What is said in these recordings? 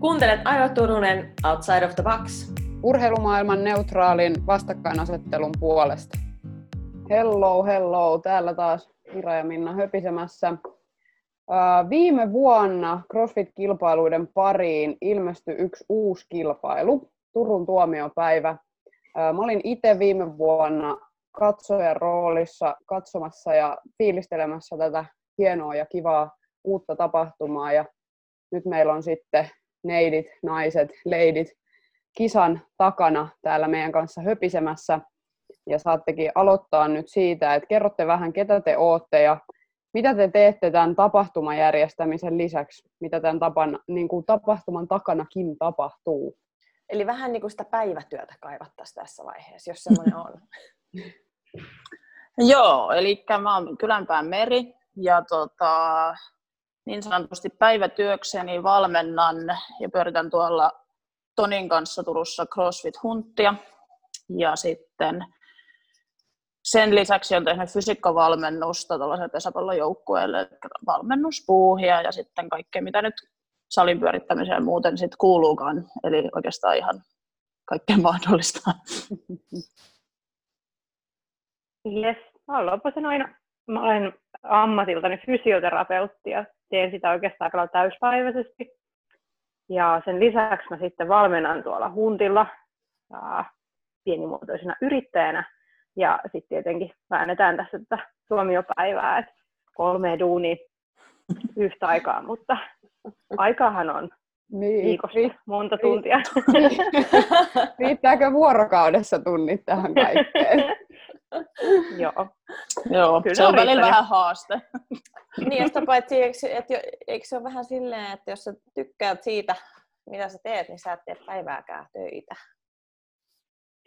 Kuuntelet Aiva Turunen Outside of the Box. Urheilumaailman neutraalin vastakkainasettelun puolesta. Hello, hello. Täällä taas Ira ja Minna höpisemässä. Viime vuonna CrossFit-kilpailuiden pariin ilmestyi yksi uusi kilpailu, Turun tuomiopäivä. Mä olin itse viime vuonna katsojan roolissa katsomassa ja fiilistelemässä tätä hienoa ja kivaa uutta tapahtumaa. Ja nyt meillä on sitten neidit, naiset, leidit kisan takana täällä meidän kanssa höpisemässä. Ja saattekin aloittaa nyt siitä, että kerrotte vähän, ketä te ootte ja mitä te teette tämän tapahtuman järjestämisen lisäksi, mitä tämän tapan, niin kuin tapahtuman takanakin tapahtuu. Eli vähän niin kuin sitä päivätyötä kaivattaisiin tässä vaiheessa, jos semmoinen on. Joo, eli mä oon Kylänpään Meri ja tota, niin sanotusti päivätyökseni valmennan ja pyöritän tuolla Tonin kanssa Turussa CrossFit-hunttia. Ja sitten sen lisäksi on tehnyt fysiikkavalmennusta tällaiselle pesäpallojoukkueelle, valmennuspuuhia ja sitten kaikkea, mitä nyt salin pyörittämiseen muuten sitten kuuluukaan. Eli oikeastaan ihan kaikkea mahdollista. Yes, mä olen aina. Mä olen ammatiltani fysioterapeutti ja teen sitä oikeastaan aika täyspäiväisesti. Ja sen lisäksi mä sitten valmennan tuolla huntilla ja pienimuotoisena yrittäjänä. Ja sitten tietenkin väännetään tässä tätä tuomiopäivää, että kolme duunia yhtä aikaa, mutta aikahan on niin. viikossa monta tuntia. Riittääkö vuorokaudessa tunnit tähän kaikkeen? Joo. Joo, Kyllä se on välillä vähän haaste. niin, josta paitsi, eikö, et, eikö se ole vähän silleen, että jos sä tykkäät siitä, mitä sä teet, niin sä et tee päivääkään töitä.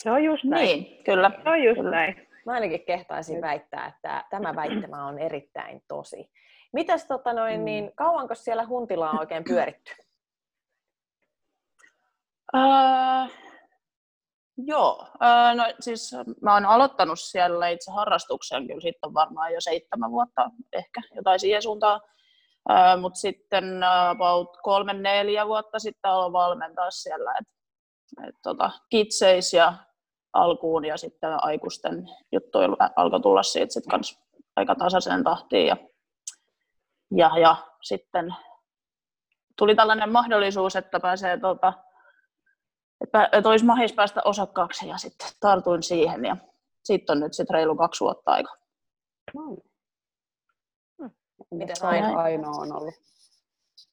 Se on just näin. Niin, kyllä. Se on just kyllä. näin. Mä ainakin kehtaisin väittää, että tämä väittämä on erittäin tosi. Mitäs tota noin, mm. niin kauanko siellä huntilla on oikein pyöritty? Uh, Joo, no siis mä oon aloittanut siellä itse harrastuksen kyllä sitten varmaan jo seitsemän vuotta ehkä jotain siihen suuntaan. Mutta sitten about kolme neljä vuotta sitten aloin valmentaa siellä, että et, tota, kitseis ja alkuun ja sitten aikuisten juttuja alkoi tulla siitä sit kans aika tasaiseen tahtiin ja, ja, ja sitten tuli tällainen mahdollisuus, että pääsee tota, että, että olisi mahis päästä osakkaaksi ja sitten tartuin siihen ja siitä on nyt sitten reilu kaksi vuotta aika. Hmm. Mitä aina, ainoa on ollut?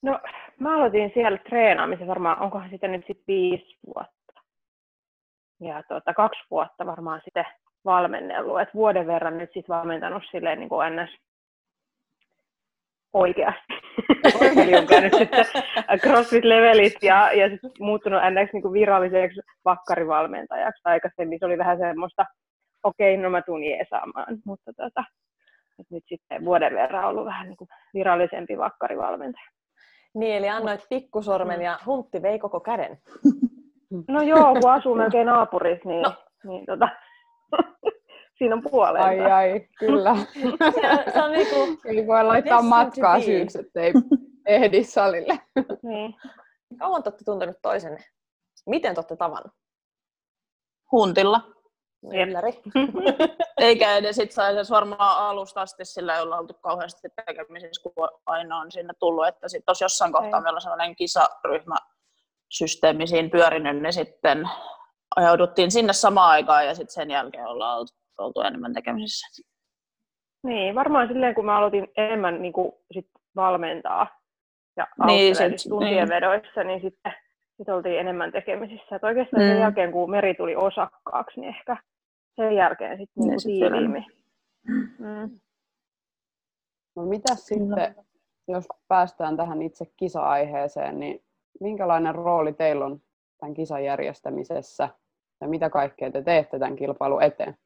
No, mä aloitin siellä treenaamisen varmaan, onkohan sitä nyt sitten viisi vuotta. Ja tuota, kaksi vuotta varmaan sitten valmennellut. Et vuoden verran nyt sitten valmentanut silleen niin kuin ns oikeasti. Eli on käynyt sitten CrossFit-levelit ja, ja sit muuttunut NX niin viralliseksi vakkarivalmentajaksi. Aikaisemmin se oli vähän semmoista, okei, okay, no mä tuun jeesaamaan, mutta tota, nyt sitten vuoden verran ollut vähän niin kuin virallisempi vakkarivalmentaja. Niin, eli annoit pikkusormen ja huntti vei koko käden. No joo, kun asuu melkein naapurissa, niin, no. niin tota, siinä on puolella. Ai ai, kyllä. se, se on niinku, Eli voi laittaa matkaa syyksi, ettei ehdi salille. niin. Kauan olette tuntenut toisenne? Miten olette tavannut? Huntilla. Ylläri. Eikä edes itse asiassa varmaan alusta asti sillä ei olla oltu kauheasti tekemisissä, kun aina on sinne tullut, että sitten tuossa jossain kohtaa meillä on sellainen kisaryhmä systeemi siinä pyörinyt, niin sitten ajauduttiin sinne samaan aikaan ja sitten sen jälkeen ollaan oltu oltu enemmän tekemisissä. Niin, varmaan silleen, kun mä aloitin enemmän niin kuin, sit valmentaa ja niin, sit, tuntien niin. vedoissa, niin sitten sit oltiin enemmän tekemisissä. Et oikeastaan mm. sen jälkeen, kun Meri tuli osakkaaksi, niin ehkä sen jälkeen sitten niin, niin tiiviimmin. Mm. No mitä sitten, jos päästään tähän itse kisa-aiheeseen, niin minkälainen rooli teillä on tämän kisan järjestämisessä ja mitä kaikkea te teette tämän kilpailun eteen?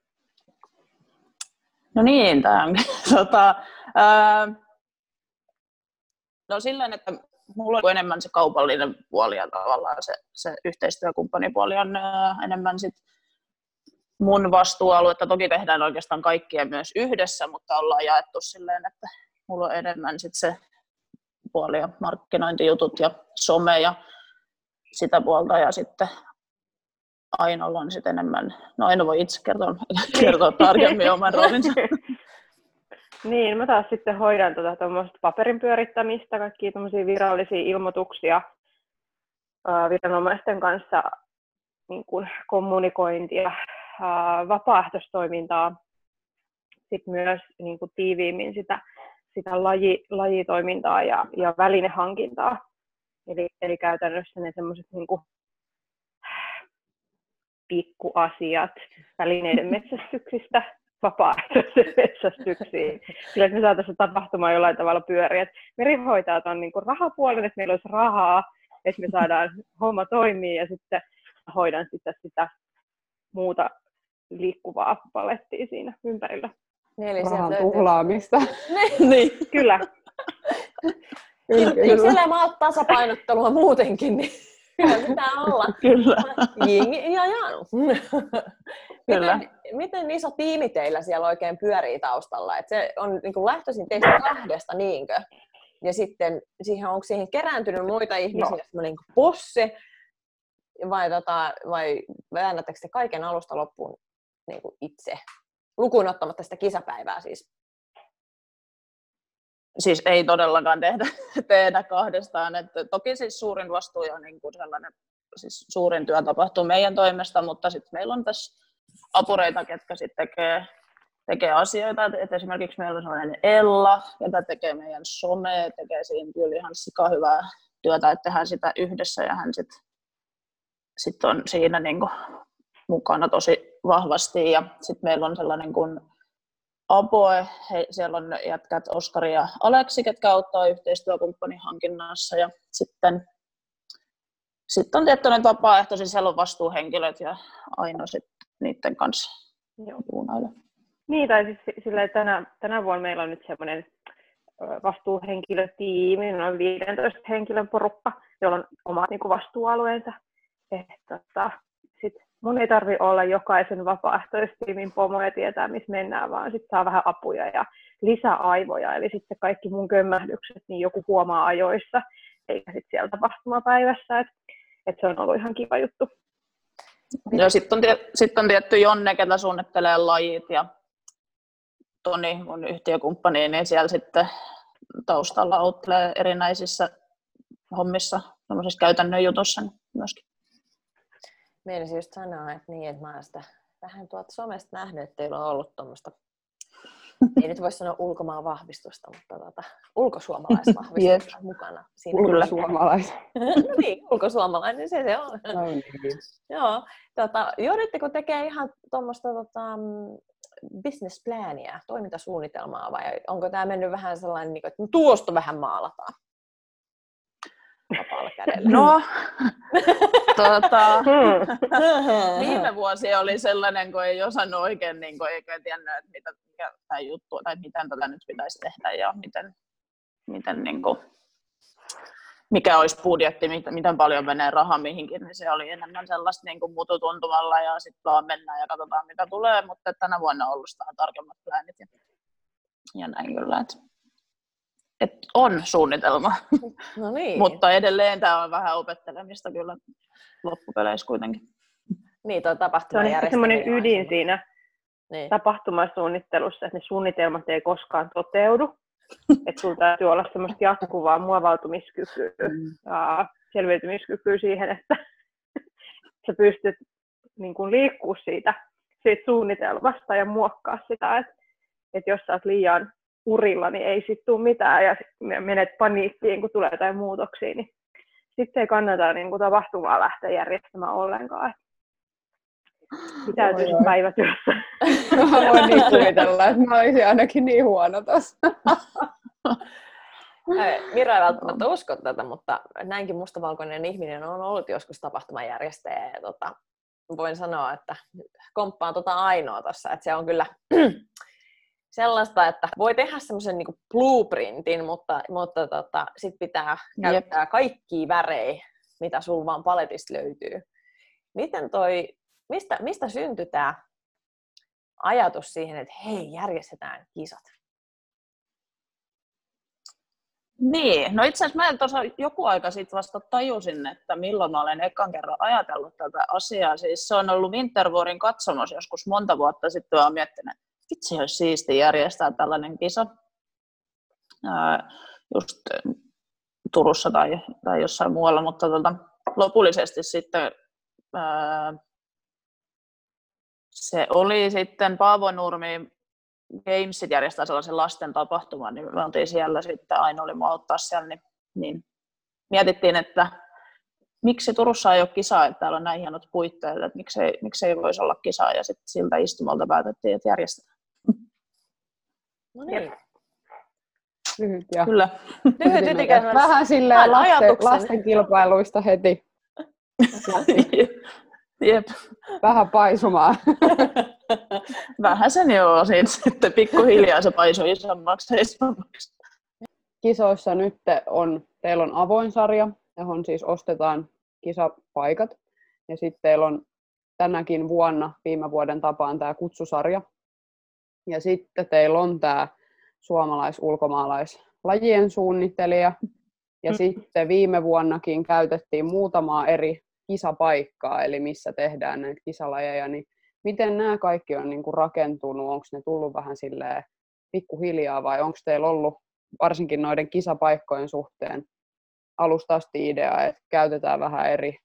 No niin, tämä on tota, ää, no silleen, että mulla on enemmän se kaupallinen puoli ja tavallaan se, se yhteistyökumppanipuoli on ää, enemmän sit mun vastuualuetta. Toki tehdään oikeastaan kaikkia myös yhdessä, mutta ollaan jaettu silleen, että mulla on enemmän sit se puoli ja markkinointijutut ja some ja sitä puolta ja sitten Ainolla on sitten enemmän, no Aino voi itse kertoa, kertoa tarkemmin oman roolinsa. Niin, mä taas sitten hoidan tuota paperin pyörittämistä, kaikkia virallisia ilmoituksia viranomaisten kanssa niin kuin kommunikointia, vapaaehtoistoimintaa, sitten myös niin kuin tiiviimmin sitä, sitä laji, lajitoimintaa ja, ja välinehankintaa. Eli, eli käytännössä ne semmoiset niin pikkuasiat välineiden metsästyksistä vapaaehtoisen metsästyksiin. Kyllä että me saataisiin tapahtumaan jollain tavalla pyöriä. Merihoitajat on niin rahapuolen, että meillä olisi rahaa, että me saadaan homma toimii ja sitten hoidan sitä, sitä muuta liikkuvaa palettia siinä ympärillä. Niin, eli Rahan tuhlaamista. niin. Kyllä. kyllä, kyllä. Siellä mä tasapainottelua muutenkin, niin kyllä pitää olla. Kyllä. Jing ja Janu. Kyllä. Miten, miten iso tiimi teillä siellä oikein pyörii taustalla? Et se on niin kuin lähtöisin teistä kahdesta, niinkö? Ja sitten siihen, onko siihen kerääntynyt muita ihmisiä, no. semmoinen niin posse, vai, tota, vai väännättekö te kaiken alusta loppuun niin kuin itse? Lukuun ottamatta sitä kisapäivää siis. Siis ei todellakaan tehdä, tehdä kahdestaan. että toki siis suurin vastuu ja niin kuin sellainen, siis suurin työ tapahtuu meidän toimesta, mutta sitten meillä on tässä apureita, ketkä sitten tekee, tekee asioita. Et esimerkiksi meillä on sellainen Ella, joka tekee meidän some, tekee siinä kyllä ihan sika hyvää työtä, että tehdään sitä yhdessä ja hän sitten sit on siinä niin kuin mukana tosi vahvasti. Ja sitten meillä on sellainen kuin Aboe, he, siellä on jätkät Oskari ja Aleksi, ketkä auttaa yhteistyökumppanin hankinnassa. Ja sitten, sitten on tietty näitä vapaaehtoisia, siellä on vastuuhenkilöt ja aina sitten niiden kanssa juunailla. Niin, tai siis sillä, tänä, tänä vuonna meillä on nyt semmoinen vastuuhenkilötiimi, noin 15 henkilön porukka, jolla on omat niin kuin vastuualueensa. tota, sit mun ei tarvi olla jokaisen vapaaehtoistiimin pomo ja tietää, missä mennään, vaan sitten saa vähän apuja ja lisäaivoja. Eli sitten kaikki mun kömmähdykset, niin joku huomaa ajoissa, eikä sitten siellä tapahtumapäivässä. Että et se on ollut ihan kiva juttu. Ja sitten on, sit on tietty Jonne, ketä suunnittelee lajit ja Toni, mun yhtiökumppani, niin siellä sitten taustalla auttelee erinäisissä hommissa, käytännön jutussa niin myöskin. Meinasin just sanoa, että niin, että mä olen sitä vähän tuolta somesta nähnyt, että teillä on ollut tuommoista, ei nyt voi sanoa ulkomaan vahvistusta, mutta tuota, ulkosuomalaisvahvistusta yes. mukana. Siinä ulkosuomalais. no niin, ulkosuomalainen se, se on. No niin. Joo, tota, joudutteko tekemään ihan tuommoista tota, businessplania, toimintasuunnitelmaa vai onko tämä mennyt vähän sellainen, niin että tuosta vähän maalataan? Vapaalla kädellä? No, tuota, viime vuosi oli sellainen, kun ei osannut oikein, niin kuin, eikä tiennyt, että mitä, mikä tämä juttu, tai miten tätä nyt pitäisi tehdä ja miten, miten niin kuin, mikä olisi budjetti, miten paljon menee rahaa mihinkin, niin se oli enemmän sellaista niin kuin mututuntumalla ja sitten vaan mennään ja katsotaan mitä tulee, mutta tänä vuonna on ollut vähän tarkemmat pläänit ja, ja näin kyllä. Että että on suunnitelma. No niin. Mutta edelleen tämä on vähän opettelemista kyllä loppupeleissä kuitenkin. Niin, tuo tapahtuma Se on semmoinen ydin siinä niin. tapahtumasuunnittelussa, että ne suunnitelmat ei koskaan toteudu. että sulla täytyy olla semmoista jatkuvaa muovautumiskykyä mm. ja selviytymiskykyä siihen, että sä pystyt niin kuin liikkua siitä, siitä suunnitelmasta ja muokkaa sitä. Että että jos sä oot liian urilla, niin ei sitten tule mitään ja menet paniikkiin, kun tulee jotain muutoksia, niin sitten ei kannata niin kuin tapahtumaa lähteä järjestämään ollenkaan. Pitäytyy päivätyössä. Mä voin niin kuvitella, että mä olisin ainakin niin huono tässä. Mira ei välttämättä usko tätä, mutta näinkin mustavalkoinen ihminen on ollut joskus tapahtumajärjestäjä. Ja tota, voin sanoa, että komppaan tota ainoa tuossa, että se on kyllä sellaista, että voi tehdä semmoisen niin blueprintin, mutta, mutta tota, sit pitää käyttää Jep. kaikkia värejä, mitä sulla vaan paletista löytyy. Miten toi, mistä, mistä syntyi tämä ajatus siihen, että hei, järjestetään kisat? Niin, no itse asiassa mä tuossa joku aika sitten vasta tajusin, että milloin mä olen ekan kerran ajatellut tätä asiaa. Siis se on ollut Wintervuorin katsomus joskus monta vuotta sitten, mä oon miettinyt, vitsi olisi siisti järjestää tällainen kisa. Just Turussa tai, tai jossain muualla, mutta tota, lopullisesti sitten se oli sitten Paavo Nurmi Gamesit järjestää sellaisen lasten tapahtuman, niin me oltiin siellä sitten, aina oli auttaa siellä, niin, niin mietittiin, että miksi Turussa ei ole kisaa, että täällä on näin hienot puitteet, että miksei, miksei voisi olla kisaa, ja sitten siltä istumalta päätettiin, että järjestetään. No niin. Lyhyt ja Kyllä. Lyhyt ytikäs. Vähän silleen lasten, lasten kilpailuista heti Jep. vähän paisumaan. Vähän sen joo, siitä sitten pikkuhiljaa se paisui isommaksi ja isommaksi. Kisoissa nyt on, teillä on avoin sarja, johon siis ostetaan kisapaikat. Ja sitten teillä on tänäkin vuonna, viime vuoden tapaan, tämä kutsusarja. Ja sitten teillä on tämä suomalais-ulkomaalaislajien suunnittelija. Ja Mm. sitten viime vuonnakin käytettiin muutamaa eri kisapaikkaa, eli missä tehdään näitä kisalajeja. Niin miten nämä kaikki on niin kuin rakentunut? Onko ne tullut vähän silleen pikkuhiljaa vai onko teillä ollut varsinkin noiden kisapaikkojen suhteen alusta asti idea, että käytetään vähän eri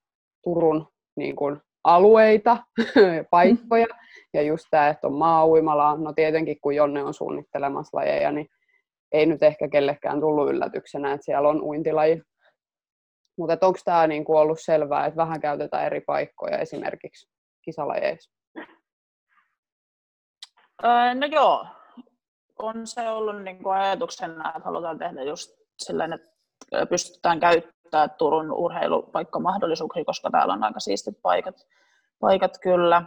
Turun niin kuin, alueita, paikkoja, ja just tämä, että on maa no tietenkin kun Jonne on suunnittelemassa lajeja, niin ei nyt ehkä kellekään tullut yllätyksenä, että siellä on uintilaji. Mutta onko tämä niinku ollut selvää, että vähän käytetään eri paikkoja esimerkiksi kisalajeissa? No joo, on se ollut niin kuin ajatuksena, että halutaan tehdä just silleen, että pystytään käyttämään Turun urheilupaikkamahdollisuuksia, koska täällä on aika siistit paikat, paikat kyllä.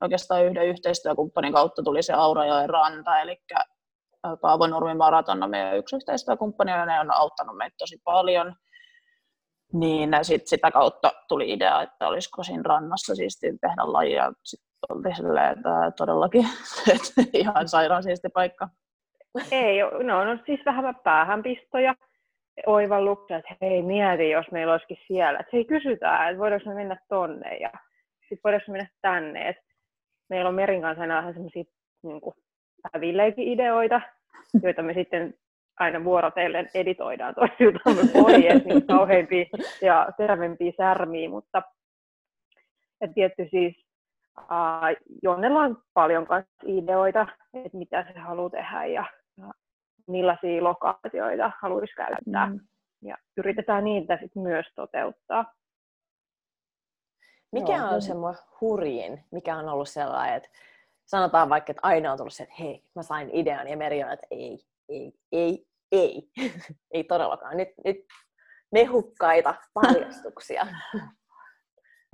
Oikeastaan yhden yhteistyökumppanin kautta tuli se Aurajoen ranta, eli Paavo Nurmi Maraton on meidän yksi yhteistyökumppani, ja ne on auttanut meitä tosi paljon. Niin sit sitä kautta tuli idea, että olisiko siinä rannassa siisti tehdä lajia. Sitten oltiin silleen, että todellakin ihan sairaan siisti paikka. Ei, no, no siis vähän päähänpistoja, oivalluksia, että hei mieti, jos meillä olisikin siellä. Että hei kysytään, että voidaanko me mennä tonne ja sitten voidaanko me mennä tänne. Et meillä on Merin kanssa aina vähän semmoisia niin vähän villejäkin ideoita, joita me sitten aina vuorotellen editoidaan toisiltamme pois, niin kauheimpia ja terävempiä särmiä, mutta et tietty siis Uh, Jonnella on paljon ideoita, että mitä se haluaa tehdä ja, ja millaisia lokaatioita haluaisi käyttää. Mm. Ja yritetään niitä sit myös toteuttaa. Mikä Joo, on semmoinen hurjin, mikä on ollut sellainen, että sanotaan vaikka, että aina on tullut se, että hei, mä sain idean ja Meri on, että ei, ei, ei, ei, ei todellakaan. Nyt, nyt mehukkaita paljastuksia.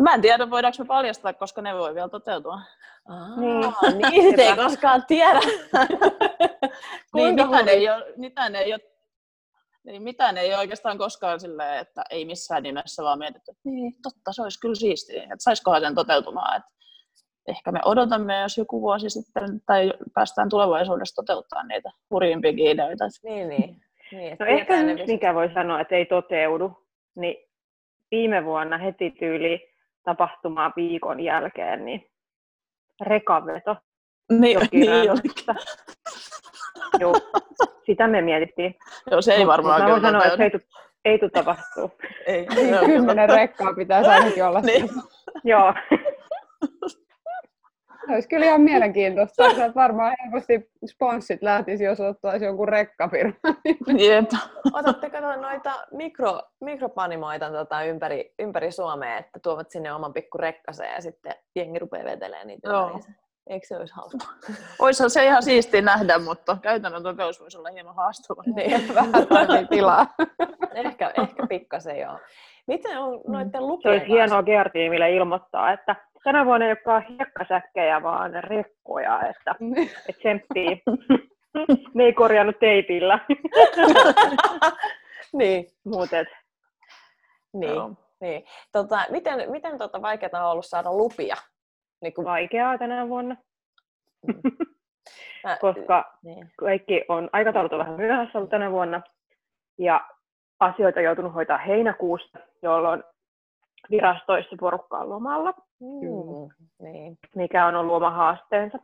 Mä en tiedä, voidaanko me paljastaa, koska ne voi vielä toteutua. Aa, niin, niin ei koskaan tiedä. niin, mitään ei, ole, mitään, ei ole, niin mitään ei ole oikeastaan koskaan silleen, että ei missään nimessä, vaan mietitty, että niin, totta, se olisi kyllä siistiä, että saisikohan sen toteutumaan. Että ehkä me odotamme, jos joku vuosi sitten, tai päästään tulevaisuudessa toteuttaa niitä hurjimpiakin ideoita. Niin, niin. niin no ehkä nyt, mikä voi sanoa, että ei toteudu, niin viime vuonna heti tyyli tapahtumaa viikon jälkeen, niin rekaveto. Niin, niin. Joo, sitä me mietittiin. Joo, se ei varmaan Mä voin sanoa, että se ei, tu, ei tule tapahtuu. Ei, niin, kymmenen rekkaa pitäisi ainakin olla. niin. Joo. Se olisi kyllä ihan mielenkiintoista. Että varmaan helposti sponssit lähtisi, jos ottaisi jonkun rekkafirman. Jep. Otatteko noita mikro, mikropanimoita tota ympäri, ympäri Suomea, että tuovat sinne oman pikku rekkaseen ja sitten jengi rupeaa vetelemään niitä Joo. Eikö se olisi hauska? Oishan se ihan siistiä nähdä, mutta käytännön toteus voisi olla hieman haastava. Niin, vähän tarvii tilaa. ehkä, ehkä pikkasen joo. Miten on noiden Se lupien olisi hienoa GR-tiimille ilmoittaa, että tänä vuonna ei olekaan hiekkasäkkejä, vaan rekkoja, että, että tsemppii. ne ei korjannut teipillä. niin. Muuten. Niin. Joo. niin. Tota, miten miten tota vaikeaa on ollut saada lupia? Niin kun... Vaikeaa tänä vuonna. Mä, Koska niin. kaikki on, aikataulut on vähän myöhässä ollut tänä vuonna. ja asioita joutunut hoitaa heinäkuussa, jolloin virastoissa porukka on lomalla, Mm, niin. mikä on ollut oma haasteensa.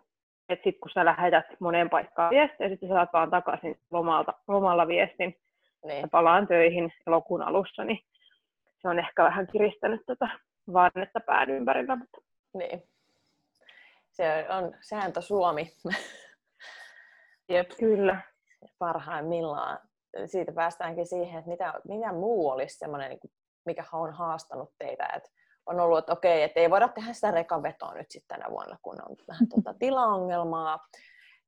Että sitten kun sä lähetät moneen paikkaan viestiä, sitten sä saat vaan takaisin lomalta, lomalla viestin, Niin. ja palaan töihin elokuun alussa, niin se on ehkä vähän kiristänyt tätä vannetta pään ympärillä. Mutta niin. Se on sääntö Suomi Jep. kyllä. parhaimmillaan. Siitä päästäänkin siihen, että mitä, mitä muu olisi semmoinen, niin mikä on haastanut teitä. Että on ollut, että okei, että ei voida tehdä sitä rekavetoa nyt sitten tänä vuonna, kun on vähän tuota tilaongelmaa.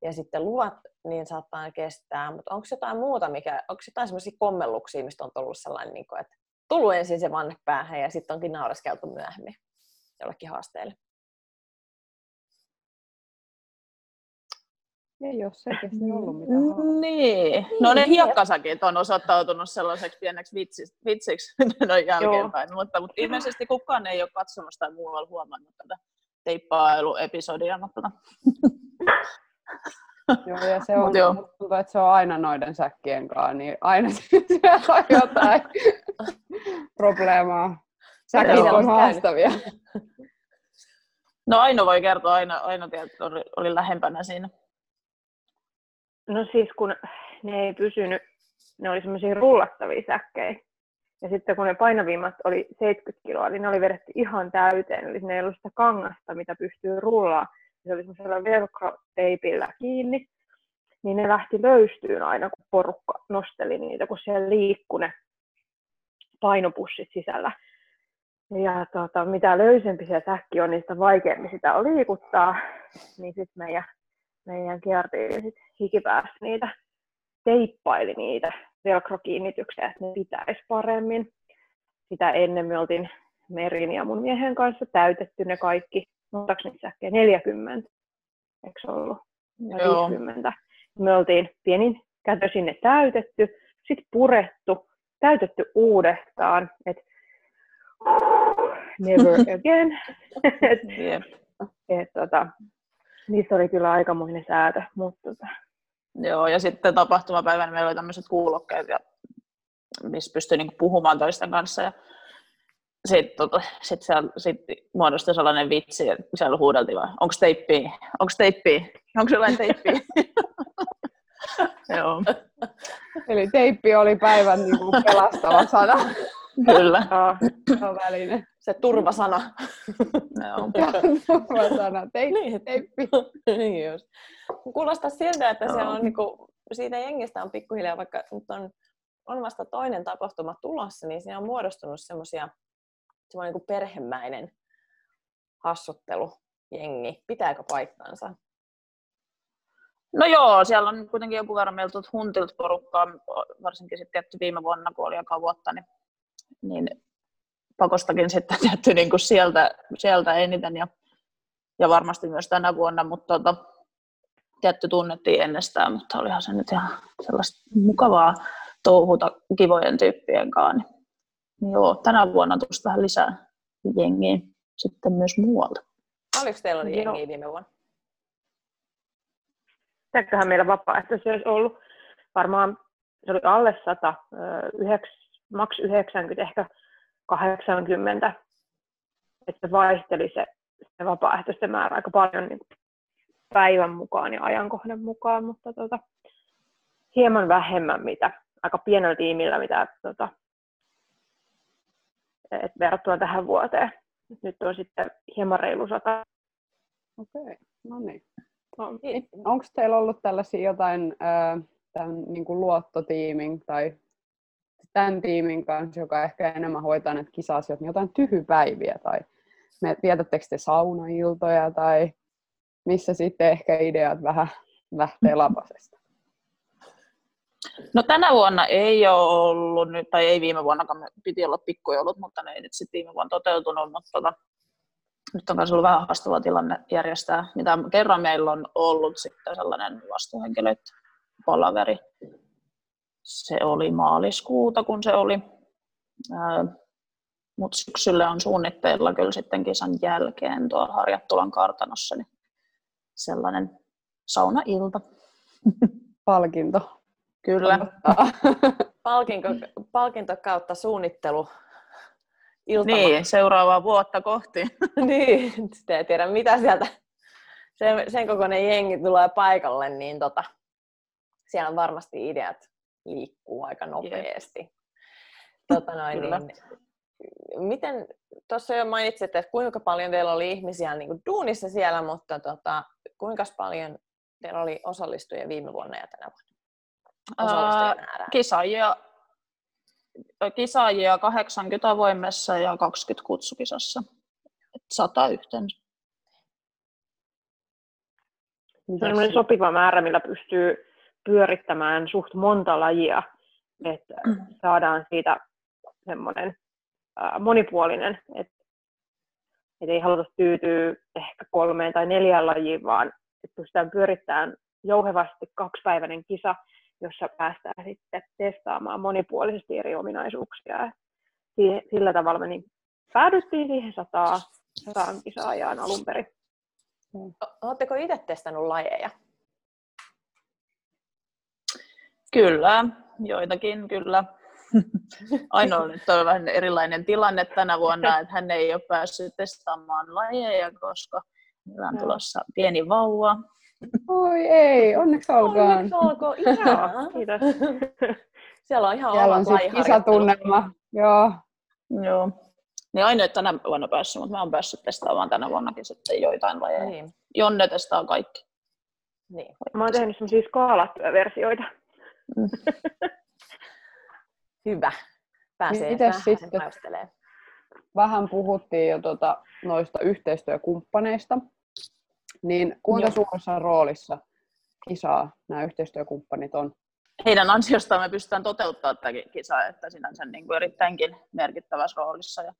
Ja sitten luvat niin saattaa kestää, mutta onko jotain muuta, mikä, onko jotain semmoisia kommelluksia, mistä on tullut sellainen, niin kuin, että tullut ensin se vanne päähän ja sitten onkin naureskeltu myöhemmin jollekin haasteelle. Ei ole selkeästi ollut mitään haasteita. Niin. No ne hiekkasakit on osoittautunut sellaiseksi pieneksi vitsiksi, vitsiksi noin jälkeenpäin, mutta, mutta ilmeisesti kukaan ei ole katsonut sitä muualla huomannut tätä teippailuepisodia. Mutta tota, Joo, ja se on, joo. tuntuu, että se on aina noiden säkkien kanssa, niin aina siellä on jotain probleemaa. Säkit on haastavia. No Aino voi kertoa, Aino, Aino tietysti oli, oli lähempänä siinä. No siis kun ne ei pysynyt, ne oli semmoisia rullattavia säkkejä. Ja sitten kun ne painavimmat oli 70 kiloa, niin ne oli vedetty ihan täyteen. Eli ne ei ollut sitä kangasta, mitä pystyy rullaa. Se oli semmoisella velcro-teipillä kiinni. Niin ne lähti löystyyn aina, kun porukka nosteli niitä, kun siellä liikkui ne painopussit sisällä. Ja tota, mitä löysempi se säkki on, niin sitä vaikeammin sitä on liikuttaa. Niin sitten meidän, meidän kiertiin sit hikipäässä niitä teippaili niitä velcro-kiinnityksiä, että ne pitäisi paremmin. Sitä ennen me oltiin Merin ja mun miehen kanssa täytetty ne kaikki. Montaks niitä säkkejä? 40. Eikö se ollut? Ja Joo. 50. Me oltiin pienin kätö sinne täytetty, sitten purettu, täytetty uudestaan, että never again. et, et, tota, niistä oli kyllä aikamoinen säätö, mutta tota, Joo, ja sitten tapahtumapäivänä meillä oli tämmöiset kuulokkeet, ja, missä pystyi niinku puhumaan toisten kanssa. Ja sitten tota, sit siellä sit muodostui sellainen vitsi, että siellä huudeltiin vaan, onko teippiä, onko teippiä, onko sellainen teippiä. Joo, Eli teippi oli päivän niin kuin pelastava sana. kyllä. aa, Se on väline. Se turvasana. Joo. Turva sana. Teippi, Niin. teippi. niin just. Kuulostaa siltä, että se Joo. on niinku, siitä jengistä on pikkuhiljaa, vaikka nyt on, on vasta toinen tapahtuma tulossa, niin siinä on muodostunut semmoisia semmoinen niinku perhemäinen hassuttelu jengi. Pitääkö paikkansa? No joo, siellä on kuitenkin joku verran meillä tuolta Huntilta porukkaa, varsinkin sitten tietty viime vuonna, kun oli joka vuotta, niin, niin pakostakin sitten tietty niin kuin sieltä, sieltä eniten ja, ja varmasti myös tänä vuonna, mutta tota, tietty tunnettiin ennestään, mutta olihan se nyt ihan sellaista mukavaa touhuta kivojen tyyppien kanssa. Niin, niin joo, tänä vuonna tuli vähän lisää jengiä sitten myös muualta. Oliko teillä oli jengiä viime vuonna? mitäköhän meillä vapaaehtoisia olisi ollut. Varmaan se oli alle 100, ö, yhdeks, maks 90, ehkä 80. Että se vaihteli se, se vapaaehtoisten määrä aika paljon niin päivän mukaan ja ajankohdan mukaan, mutta tota, hieman vähemmän mitä aika pienellä tiimillä, mitä tota, et verrattuna tähän vuoteen. Nyt on sitten hieman reilu sata. Okei, no niin. No, Onko teillä ollut tällaisia jotain tämän niin kuin luottotiimin tai tämän tiimin kanssa, joka ehkä enemmän hoitaa näitä kisa-asioita, niin jotain tyhypäiviä tai me, vietättekö te saunailtoja tai missä sitten ehkä ideat vähän lähtee lapasesta? No tänä vuonna ei ole ollut, nyt, tai ei viime vuonnakaan, me piti olla pikkujoulut, mutta ne ei nyt sitten viime vuonna toteutunut, mutta tota, nyt on myös ollut vähän haastava tilanne järjestää. Mitä kerran meillä on ollut sitten sellainen vastuuhenkilöiden palaveri. Se oli maaliskuuta, kun se oli. Mutta syksylle on suunnitteilla kyllä sitten kisan jälkeen tuolla Harjattulan kartanossa niin sellainen saunailta. Palkinto. Kyllä. Palkinto, palkinto kautta suunnittelu iltama. Niin, seuraavaa vuotta kohti. niin, sitten ei tiedä mitä sieltä sen, sen kokoinen jengi tulee paikalle, niin tota, siellä varmasti ideat liikkuu aika nopeasti. Tota noin, niin, miten, tuossa jo mainitsit, että kuinka paljon teillä oli ihmisiä niin kuin duunissa siellä, mutta tota, kuinka paljon teillä oli osallistujia viime vuonna ja tänä vuonna? Kisaajia, kisaajia 80 voimessa ja 20 kutsukisassa. 100 yhteensä. Se on sopiva määrä, millä pystyy pyörittämään suht monta lajia, että mm. saadaan siitä semmoinen monipuolinen, että et ei haluta tyytyä ehkä kolmeen tai neljään lajiin, vaan että pystytään pyörittämään jouhevasti kaksipäiväinen kisa, jossa päästään sitten testaamaan monipuolisesti eri ominaisuuksia. Sillä tavalla me niin päädyttiin siihen sataan, sataan kisaajaan alun perin. Oletteko itse testannut lajeja? Kyllä, joitakin kyllä. Ainoa nyt on vähän erilainen tilanne tänä vuonna, että hän ei ole päässyt testaamaan lajeja, koska meillä on tulossa pieni vauva. Oi ei, onneksi olkoon. Onneksi olkoon, ihanaa. Kiitos. Siellä on ihan Siellä on siis kisatunnelma. Joo. Joo. Niin aina ei tänä vuonna päässyt, mutta mä oon päässyt testaamaan tänä vuonnakin sitten joitain lajeja. Niin. Jonne testaa kaikki. Niin. Mä oon tehnyt semmoisia skaalattuja versioita. Mm. Hyvä. Pääsee Miten sitten? Vähän puhuttiin jo tuota, noista yhteistyökumppaneista. Niin kuinka Joo. suuressa roolissa kisaa nämä yhteistyökumppanit on? Heidän ansiostaan me pystytään toteuttamaan tätä kisaa, että sinänsä niin kuin erittäinkin merkittävässä roolissa. Ja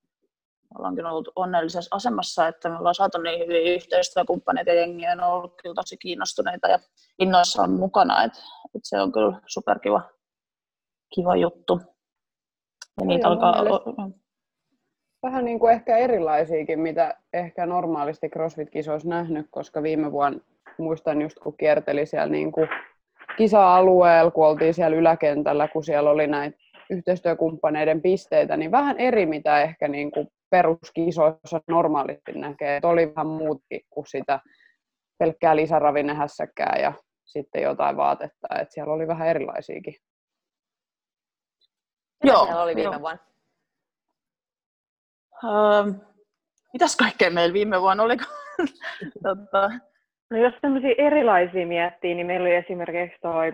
ollaankin ollut onnellisessa asemassa, että me ollaan saatu niin hyviä yhteistyökumppaneita ja jengiä on ollut kyllä tosi kiinnostuneita ja innoissaan mukana, että, että se on kyllä superkiva kiva juttu. Ja niitä alkaa... Vähän niin kuin ehkä erilaisiakin, mitä ehkä normaalisti CrossFit-kisoissa nähnyt, koska viime vuonna muistan just kun kierteli siellä niin kuin kisa-alueella, kun oltiin siellä yläkentällä, kun siellä oli näitä yhteistyökumppaneiden pisteitä, niin vähän eri, mitä ehkä niin kuin peruskisoissa normaalisti näkee. Et oli vähän muutkin kuin sitä pelkkää lisäravinnehässäkää ja sitten jotain vaatetta. Et siellä oli vähän erilaisiakin. Mitä Joo, siellä oli viime jo. vuonna? Uh, mitäs kaikkea meillä viime vuonna oli? tota... no jos tämmöisiä erilaisia miettii, niin meillä oli esimerkiksi toi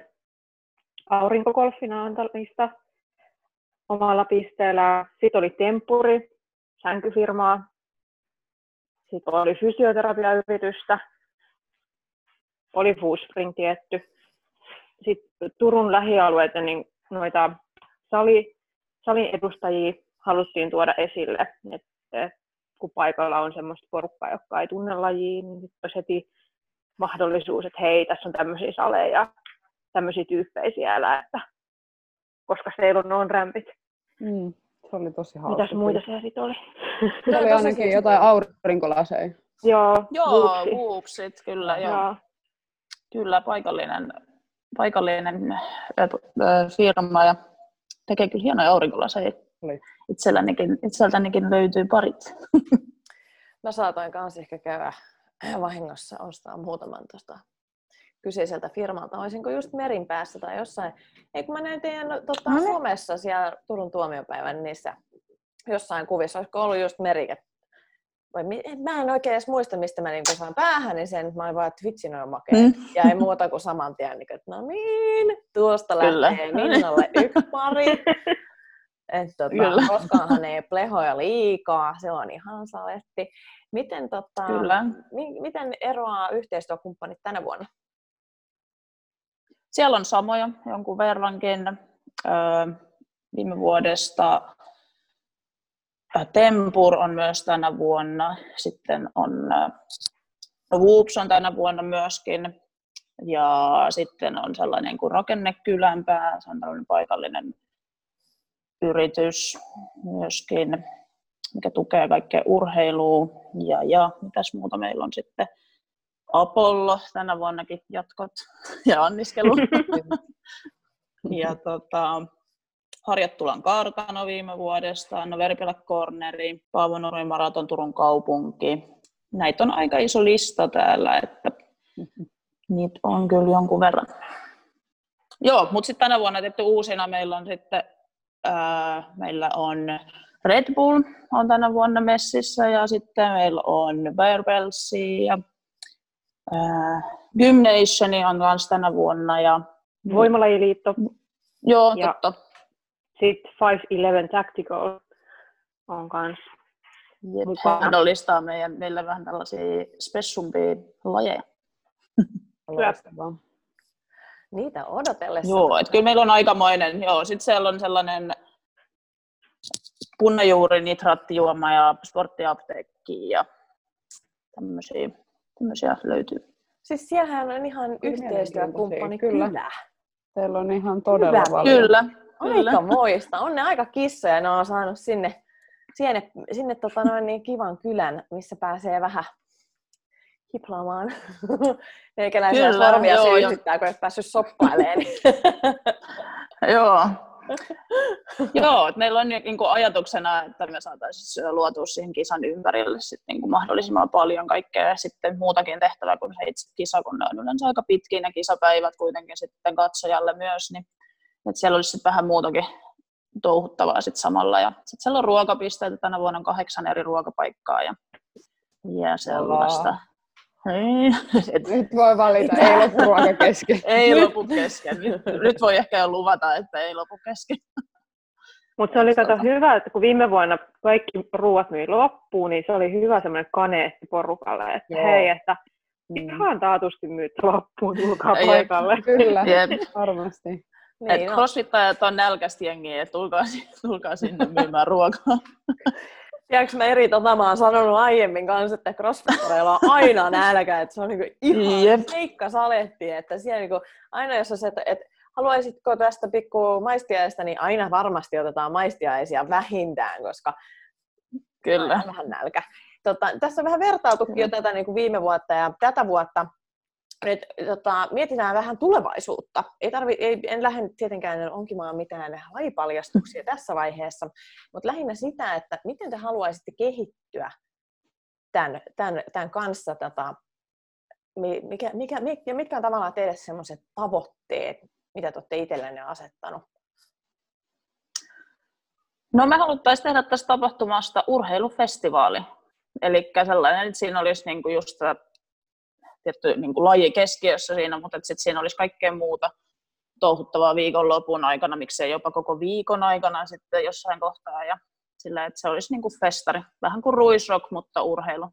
aurinkokolfina antamista omalla pisteellä. Sitten oli temppuri, sänkyfirmaa. Sitten oli fysioterapiayritystä. Oli Foodspring tietty. Sitten Turun lähialueiden niin noita sali, salin edustajia haluttiin tuoda esille, että kun paikalla on semmoista porukkaa, joka ei tunne lajia, niin sitten olisi heti mahdollisuus, että hei, tässä on tämmöisiä saleja, tämmöisiä tyyppejä siellä, että koska siellä on rämpit. Mm, se oli tosi hauska. Mitäs muita siellä sitten oli? Se oli ainakin jotain aurinkolaseja. Joo, joo whoopsit, kyllä. Joo. joo. Kyllä, paikallinen, paikallinen firma ja tekee kyllä hienoja aurinkolaseja. Itseltänikin, itseltänikin löytyy parit. Mä saatoin kanssa ehkä käydä vahingossa ostaa muutaman tuosta kyseiseltä firmalta. Olisinko just merin päässä tai jossain. Ei kun mä näin teidän tota, no, somessa siellä Turun tuomiopäivän niissä jossain kuvissa. Olisiko ollut just meri, vai mä en oikein edes muista, mistä mä niin saan päähän, niin sen, mä olin vaan, että vitsi, ne on makea. Mm. Ja ei muuta kuin saman tien, niin, että no niin, tuosta Kyllä. lähtee Minnalle yksi pari. Että tota, koskaanhan ei plehoja liikaa, se on ihan saletti. Miten, tota, Kyllä. Mi- miten eroaa yhteistyökumppanit tänä vuonna? Siellä on samoja jonkun verrankin. Öö, viime vuodesta Tempur on myös tänä vuonna. Sitten on Whoops on tänä vuonna myöskin. Ja sitten on sellainen kuin Rakennekylänpää, se on tällainen paikallinen yritys myöskin, mikä tukee kaikkea urheilua. Ja, ja mitäs muuta meillä on sitten? Apollo tänä vuonnakin jatkot ja anniskelu. ja tota, Harjattulan kartano viime vuodesta, no Verpilä Corneri, Paavo Nurmi Maraton Turun kaupunki. Näitä on aika iso lista täällä, että niitä on kyllä jonkun verran. Joo, mutta sitten tänä vuonna tietty uusina meillä on sitten, ää, meillä on Red Bull on tänä vuonna messissä ja sitten meillä on Bear ja ää, Gymnationi on myös tänä vuonna. Ja, Voimalajiliitto. Joo, Ja- totta. Sitten 511 Tactical on kans. Jep, Mukaan. mahdollistaa meidän, meille vähän tällaisia spessumpia lajeja. Loistavaa. Niitä odotellessa. Joo, että kyllä meillä on aikamoinen. Joo, sitten siellä on sellainen punnajuuri, nitraattijuoma ja sporttiapteekki ja tämmöisiä, tämmöisiä löytyy. Siis siellähän on ihan yhteistyökumppani kyllä. kyllä. Teillä on ihan todella Hyvä. paljon. Kyllä. Aika moista. On ne aika kissoja, ne on saanut sinne, sinne, sinne tota noin niin kivan kylän, missä pääsee vähän hiplaamaan. Meikäläisiä sormia joo, syysyttää, kun et päässyt soppailemaan. Joo. Joo, että meillä on niin kuin ajatuksena, että me saataisiin luotua siihen kisan ympärille sit niin kuin mahdollisimman paljon kaikkea ja sitten muutakin tehtävää kuin se itse kisa, kun ne on yleensä aika pitkiä ne kisapäivät kuitenkin sitten katsojalle myös, niin että siellä olisi sitten vähän muutakin touhuttavaa sitten samalla. Ja sitten siellä on ruokapisteitä, tänä vuonna on kahdeksan eri ruokapaikkaa ja, ja sellaista. Niin, et Nyt voi valita, ei lopu ruoka kesken. ei lopu kesken. Nyt, nyt voi ehkä jo luvata, että ei lopu kesken. Mutta se oli kato hyvä, että kun viime vuonna kaikki ruuat myi loppuun, niin se oli hyvä semmoinen kaneetti porukalle, että Joo. hei, että Mm. ihan taatusti myyt loppuun, tulkaa Jep. paikalle. Kyllä, Jep. varmasti. Et niin, no, crossfittajat on nälkäistä jengiä, että tulkaa, tulkaa sinne myymään ruokaa. tiedätkö Meri, tota mä oon sanonut aiemmin kanssa, että crossfittereilla on aina nälkä, että se on niinku ihan Jep. keikka saletti, että siellä niinku, aina jos on se, että, että haluaisitko tästä pikku maistiaista, niin aina varmasti otetaan maistiaisia vähintään, koska Kyllä. on vähän nälkä. Tota, tässä on vähän vertailtukin jo tätä niin kuin viime vuotta ja tätä vuotta. Nyt tota, mietitään vähän tulevaisuutta. Ei tarvi, ei, en lähde tietenkään onkimaan mitään lajipaljastuksia tässä vaiheessa, mutta lähinnä sitä, että miten te haluaisitte kehittyä tämän, tämän, tämän kanssa, tota, mi- mikä, mikä, mi- ja mitkä on tavallaan teille sellaiset tavoitteet, mitä te olette itsellenne asettanut? No me haluttaisiin tehdä tästä tapahtumasta urheilufestivaali. Eli sellainen, että siinä olisi niinku just tietty niinku laji keskiössä siinä, mutta että sit siinä olisi kaikkea muuta touhuttavaa viikonlopun aikana, miksei jopa koko viikon aikana sitten jossain kohtaa. Ja sillä, että se olisi niinku festari, vähän kuin ruisrock, mutta urheilu.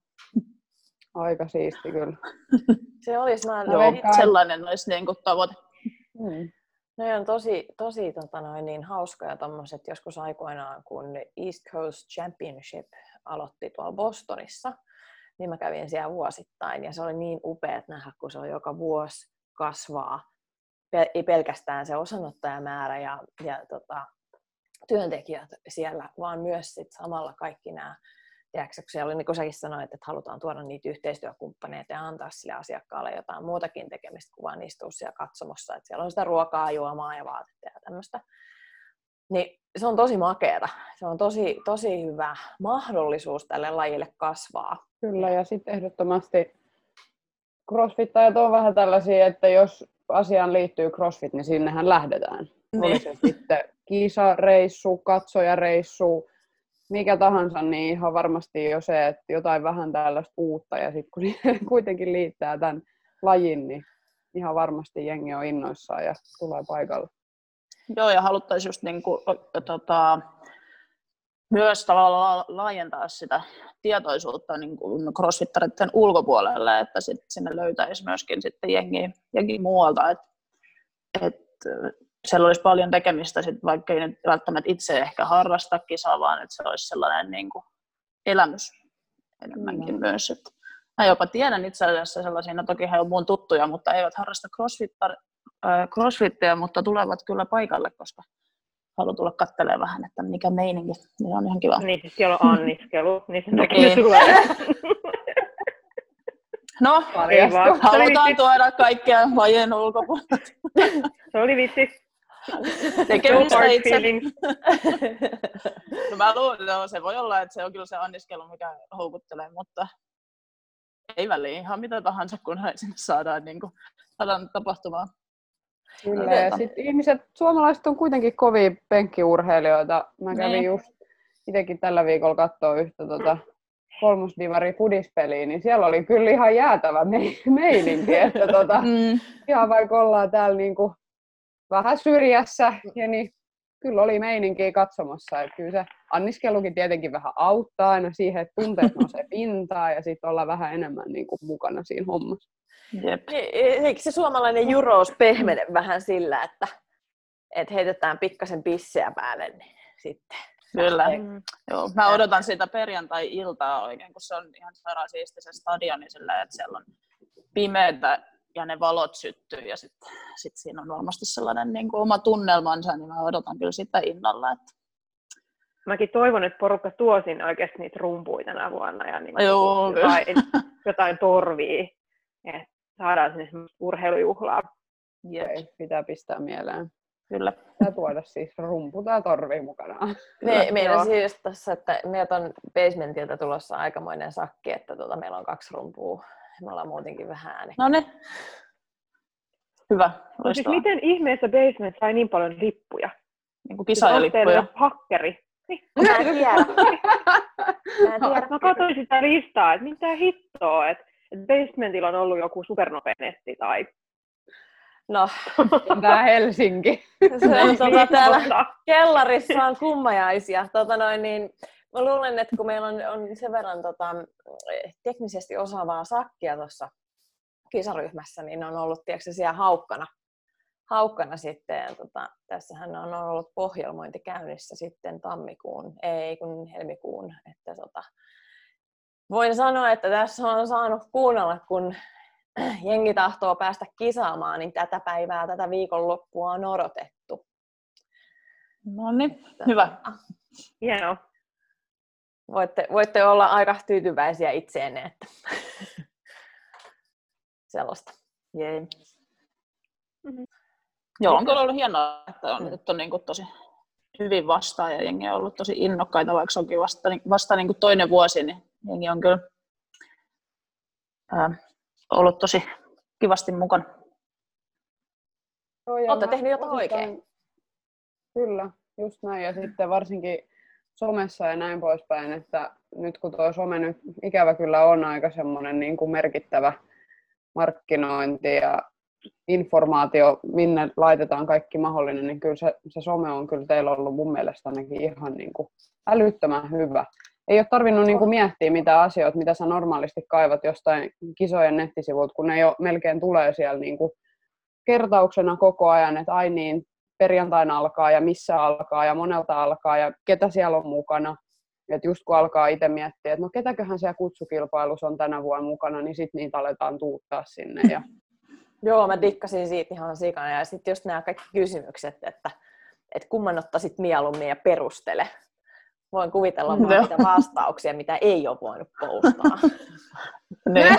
Aika siisti kyllä. Se olisi, mä, Joo, veikkaan- sellainen olisi niinku tavoite. Mm. Ne on tosi, tosi tota noin, niin hauskoja tommoset joskus aikoinaan, kun East Coast Championship aloitti tuolla Bostonissa, niin mä kävin siellä vuosittain ja se oli niin upea nähdä, kun se on joka vuosi kasvaa. Ei pelkästään se osanottajamäärä ja, ja tota, työntekijät siellä, vaan myös sit samalla kaikki nämä Tiedätkö, kun oli, niin kuin säkin sanoit, että halutaan tuoda niitä yhteistyökumppaneita ja antaa sille asiakkaalle jotain muutakin tekemistä kuin vaan istua siellä katsomossa. Että siellä on sitä ruokaa, juomaa ja vaatetta ja tämmöistä. Niin se on tosi makeata. Se on tosi, tosi hyvä mahdollisuus tälle lajille kasvaa. Kyllä, ja sitten ehdottomasti crossfittajat on vähän tällaisia, että jos asiaan liittyy crossfit, niin sinnehän lähdetään. Oli Niin. se sitten kisareissu, katsojareissu, mikä tahansa, niin ihan varmasti jo se, että jotain vähän tällaista uutta, ja sitten kun kuitenkin liittää tämän lajin, niin ihan varmasti jengi on innoissaan ja tulee paikalle. Joo, ja haluttaisiin just niinku, tota, myös tavallaan laajentaa sitä tietoisuutta niin kuin crossfittareiden ulkopuolelle, että sit sinne löytäisi myöskin sitten jengiä, jengiä muualta, että et, siellä olisi paljon tekemistä, sit, vaikka ei nyt välttämättä itse ehkä harrasta kisaa, vaan että se olisi sellainen niin kuin elämys enemmänkin Mm. myös. Että mä jopa tiedän itse asiassa sellaisia, no toki he on mun tuttuja, mutta eivät harrasta crossfittar, crossfittiä, mutta tulevat kyllä paikalle, koska haluan tulla katselemaan vähän, että mikä meininki, niin se on ihan kiva. Niin siis siellä on anniskelu, niin sen takia Niin. tulee. No, halutaan tuoda kaikkea lajien ulkopuolelta. Se oli vitsi. Tekemistä hard itse. No mä luulen, no, se voi olla, että se on kyllä se anniskelu, mikä houkuttelee, mutta ei väliin ihan mitä tahansa, kun sinne saadaan, niin kuin, saadaan tapahtumaan. Kyllä, ja sitten ihmiset, suomalaiset on kuitenkin kovia penkkiurheilijoita. Mä kävin Niin. just itsekin tällä viikolla katsoa yhtä tota, kolmosdivari pudispeliä, niin siellä oli kyllä ihan jäätävä me- meininki, että tota, Mm. ihan vaikka ollaan täällä niinku vähän syrjässä, ja niin kyllä oli meininkiä katsomassa. Että kyllä se anniskelukin tietenkin vähän auttaa aina siihen, että tunteet nousee pintaan ja sitten ollaan vähän enemmän niinku mukana siinä hommassa. Jep. Eikö se suomalainen jurous pehmene vähän sillä, että, että heitetään pikkasen pisseä päälle, niin sitten. Kyllä. Mm. Joo, mä odotan sitä perjantai-iltaa oikein, kun se on ihan sairaan siisti se stadioni sillä, että siellä on pimeätä ja ne valot syttyy ja sitten sit siinä on varmasti sellainen niin kuin oma tunnelmansa, niin mä odotan kyllä sitä innolla. Että... Mäkin toivon, että porukka tuo sinne oikeasti niitä rumpuja tänä vuonna ja niin Joo, jotain, jotain torvia. Että saadaan sinne semmoista urheilujuhlaa. Jep, Ei, pitää pistää mieleen. kyllä. Pitää tuoda siis rumpu tai torvi mukana. Me, meidän siis tässä, että meiltä on basementilta tulossa aikamoinen sakki, että tota, meillä on kaksi rumpua. Me ollaan muutenkin vähän ääni. No niin. Hyvä, Mutta siis miten ihmeessä Basement sai niin paljon lippuja? Niin kuin teillä kisajalippuja. hakkeri? Niin. Mä en tiedä. Mä en tiedä. Mä katsoin sitä listaa, että mitä hittoa, että Basementilla on ollut joku supernopeä netti tai... No, Tää Helsinki. se on tota, täällä kellarissa on kummajaisia. Tota noin, niin, mä luulen, että kun meillä on, on sen verran tota, teknisesti osaavaa sakkia tuossa kisaryhmässä, niin on ollut tiedätkö, siellä haukkana, haukkana sitten. Ja, tota, tässähän on ollut pohjelmointi käynnissä sitten tammikuun, ei kun helmikuun. Että, tota, voin sanoa, että tässä on saanut kuunnella, kun jengi tahtoo päästä kisaamaan, niin tätä päivää, tätä viikonloppua on odotettu. No niin, hyvä. Hienoa. voitte, voitte olla aika tyytyväisiä itseenne, että sellaista. Jee. Mhm. Joo, on kyllä ollut hienoa, että on otettu niin kuin tosi hyvin vastaan ja jengi on ollut tosi innokkaita, vaikka se onkin vasta, vasta niin kuin toinen vuosi, niin jengi on kyllä ää, ollut tosi kivasti mukana. Joo, ja Olette mä tehnyt jotain oikein. Kyllä, just näin. Ja sitten varsinkin somessa ja näin poispäin, että nyt kun tuo some nyt ikävä kyllä on aika semmoinen niin kuin merkittävä markkinointi ja informaatio, minne laitetaan kaikki mahdollinen, niin kyllä se, se some on kyllä teillä ollut mun mielestä ainakin ihan niin kuin älyttömän hyvä. Ei ole tarvinnut niin kuin miettiä mitä asioita, mitä sä normaalisti kaivat jostain kisojen nettisivuilta, kun ne jo melkein tulee siellä niin kuin kertauksena koko ajan, että ai niin, perjantaina alkaa ja missä alkaa ja monelta alkaa ja ketä siellä on mukana. Et just kun alkaa itse miettiä, että no ketäköhän siellä kutsukilpailussa on tänä vuonna mukana, niin sitten niitä aletaan tuuttaa sinne. Ja Joo, mä dikkasin siitä ihan sikana. Ja sitten just nämä kaikki kysymykset, että, että kumman ottaisit mieluummin ja perustele. Voin kuvitella vaan Joo. niitä vastauksia, mitä ei ole voinut postaa. Niin.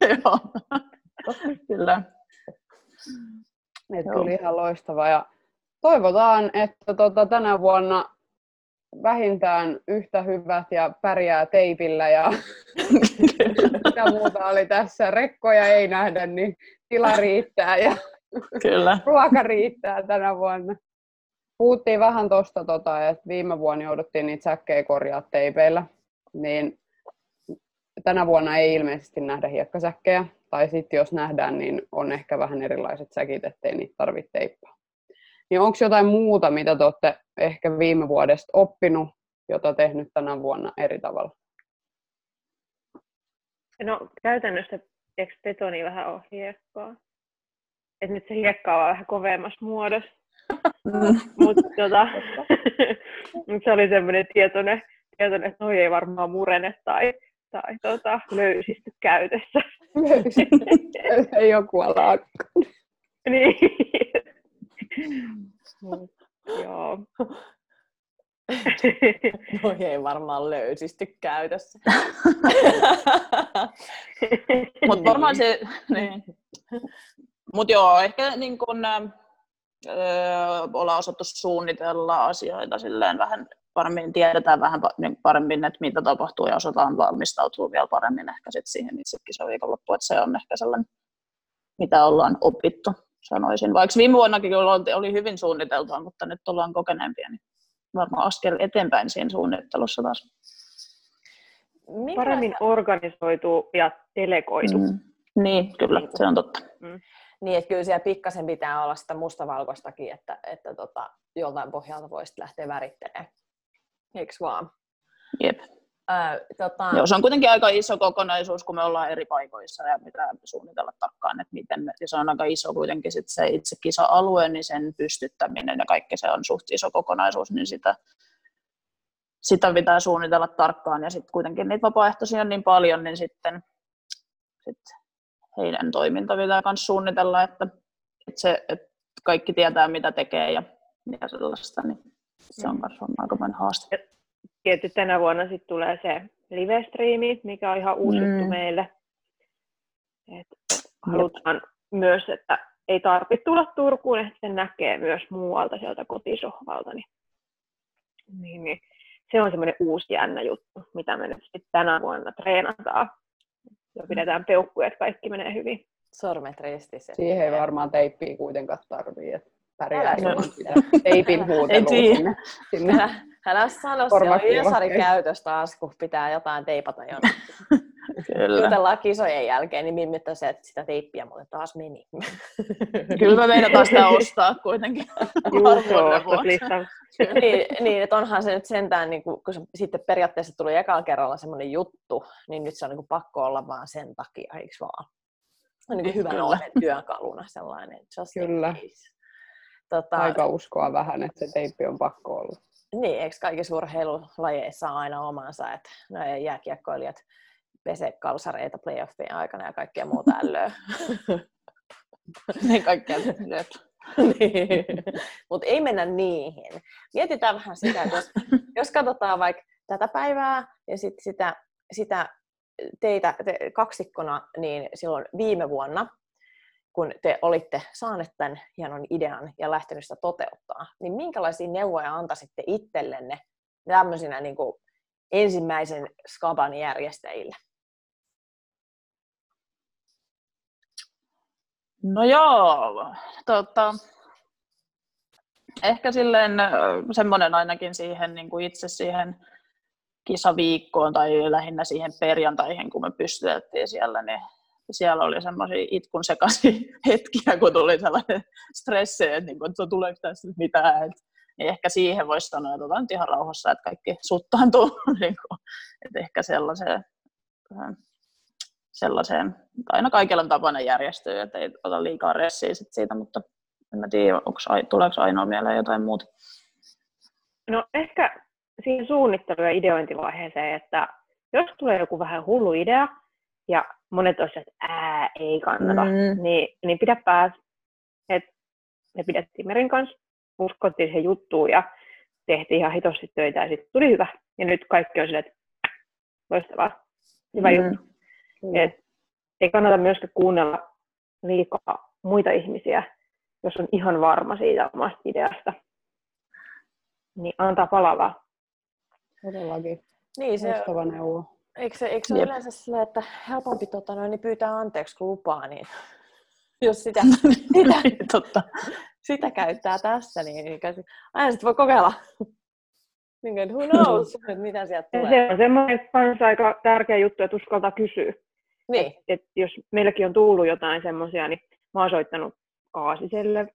Joo. Kyllä. et Joo. kyllä ihan loistava. Ja toivotaan, että tota, tänä vuonna vähintään yhtä hyvät ja pärjää teipillä ja mitä muuta oli tässä. Rekkoja ei nähdä, niin tila riittää ja Kyllä. ruoka riittää tänä vuonna. Puhuttiin vähän tuosta, tota, että viime vuonna jouduttiin niitä säkkejä korjaa teipeillä, niin tänä vuonna ei ilmeisesti nähdä hiekkasäkkejä, tai sitten jos nähdään, niin on ehkä vähän erilaiset säkit, ettei niitä tarvitse teippaa. Niin onko jotain muuta, mitä te olette ehkä viime vuodesta oppinut, jota tehnyt tänä vuonna eri tavalla? No käytännössä eikö betoni vähän ole hiekkaa? Et nyt se hiekka on vähän kovemmassa muodossa. Mm. Mutta tota, mut se oli semmoinen tietoinen, tietoinen, että noi ei varmaan murene tai, tai tota, löysisty käytössä. ei joku ala niin. Mut, Joo. No ei varmaan löysisty käytössä. Mutta varmaan se, niin. Mut joo, ehkä niin kun, ähm, ollaan osattu suunnitella asioita silleen vähän paremmin, tiedetään vähän niin paremmin, että mitä tapahtuu ja osataan valmistautua vielä paremmin ehkä sit siihen itse kisaviikonloppuun, että se on ehkä sellainen, mitä ollaan opittu, sanoisin. Vaikka viime vuonnakin oli hyvin suunniteltua, mutta nyt ollaan kokeneempia, niin varmaan askel eteenpäin siinä suunnittelussa taas. Paremmin organisoitu ja delegoitu. Mm. Niin, kyllä, niin se on totta. Mm. Niin, että kyllä siellä pikkasen pitää olla sitä mustavalkoistakin, että, että tota, joltain pohjalta voisit lähteä värittelemään. Eikö vaan? Jep. Ö, tota... Joo, se on kuitenkin aika iso kokonaisuus, kun me ollaan eri paikoissa ja pitää suunnitella tarkkaan, että miten me, ja se on aika iso kuitenkin sit se itse kisa-alue, niin sen pystyttäminen ja kaikki se on suht iso kokonaisuus, niin sitä, sitä pitää suunnitella tarkkaan ja sitten kuitenkin niitä vapaaehtoisia on niin paljon, niin sitten sit heidän toiminta pitää myös suunnitella, että, että, se, että kaikki tietää mitä tekee ja, ja sellaista, niin se on myös on aika haaste. Tietysti tänä vuonna sitten tulee se live-striimi, mikä on ihan uusi mm. juttu meille. Et halutaan Jep. myös, että ei tarvitse tulla Turkuun, että sen näkee myös muualta sieltä kotisohvalta. Niin, niin, niin. Se on semmoinen uusi jännä juttu, mitä me nyt sitten tänä vuonna treenataan. Ja pidetään peukkuja, että kaikki menee hyvin. Sormet ristissä. Siihen ei varmaan teippiä kuitenkaan tarvii. Että pärjää ilman sitä teipin huutelua sinne. sinne. Älä, älä sano, se on Jesari käytös taas, kun pitää jotain teipata jonnekin. Kyllä. Jutellaan kisojen jälkeen, niin mimmittä se, että sitä teippiä mulle taas meni. Kyllä me taas sitä ostaa kuitenkin. niin, niin, että onhan se nyt sentään, niin kun, kun se sitten periaatteessa tuli ekalla kerralla semmoinen juttu, niin nyt se on niin pakko olla vaan sen takia, eikö vaan? On niin hyvän työkaluna sellainen. Just Kyllä. Tota, Aika uskoa vähän, että se teippi on pakko olla. Niin, eikö kaikissa urheilulajeissa on aina omansa, että nämä jääkiekkoilijat pesee kalsareita playoffien aikana ja kaikkea muuta ällöä. niin kaikkea niin. Mutta ei mennä niihin. Mietitään vähän sitä, että jos, jos katsotaan vaikka tätä päivää ja sit sitä, sitä teitä te, kaksikkona, niin silloin viime vuonna kun te olitte saaneet tämän hienon idean ja lähtenyt sitä toteuttaa, niin minkälaisia neuvoja antaisitte itsellenne tämmöisinä niin kuin ensimmäisen skaban järjestäjille? No joo, tota, ehkä silleen semmoinen ainakin siihen niin kuin itse siihen kisaviikkoon tai lähinnä siihen perjantaihin, kun me pystytettiin siellä, niin siellä oli semmoisia itkun sekaisin hetkiä, kun tuli sellainen stressi, että, niin kuin, että tuleeko tässä mitään. Niin ehkä siihen voisi sanoa, että otan ihan rauhassa, että kaikki suttaantuu. niin kuin, että ehkä sellaiseen, sellaiseen, aina kaikilla on tapana järjestyä, että ei ota liikaa ressiä sit siitä, mutta en mä tiedä, onko, tuleeko ainoa mieleen jotain muuta. No ehkä siihen suunnittelu- ja ideointivaiheeseen, että jos tulee joku vähän hullu idea, ja monet olisivat, että ää, ei kannata, mm. niin, niin pidä pääs. Et me pidettiin Merin kanssa, uskottiin siihen juttuun ja tehtiin ihan hitosti töitä ja sitten tuli hyvä. Ja nyt kaikki on silleen, että loistavaa, hyvä mm. juttu. Mm. Et ei kannata myöskään kuunnella liikaa muita ihmisiä, jos on ihan varma siitä omasta ideasta. Niin antaa palavaa. Todellakin. Niin, se, Loistava neuvo. Eikö se, eikö se ole yleensä sillä, että helpompi tota, noin, niin pyytää anteeksi kuin lupaa, niin jos sitä, sitä, niin, totta. sitä käyttää tässä, niin, niin aina sitten voi kokeilla. Niin, että who knows, että mitä sieltä tulee. Se on semmoinen kanssa aika tärkeä juttu, että uskaltaa kysyä. Niin. Et, et jos meilläkin on tullut jotain semmoisia, niin mä oon soittanut Kaasiselle,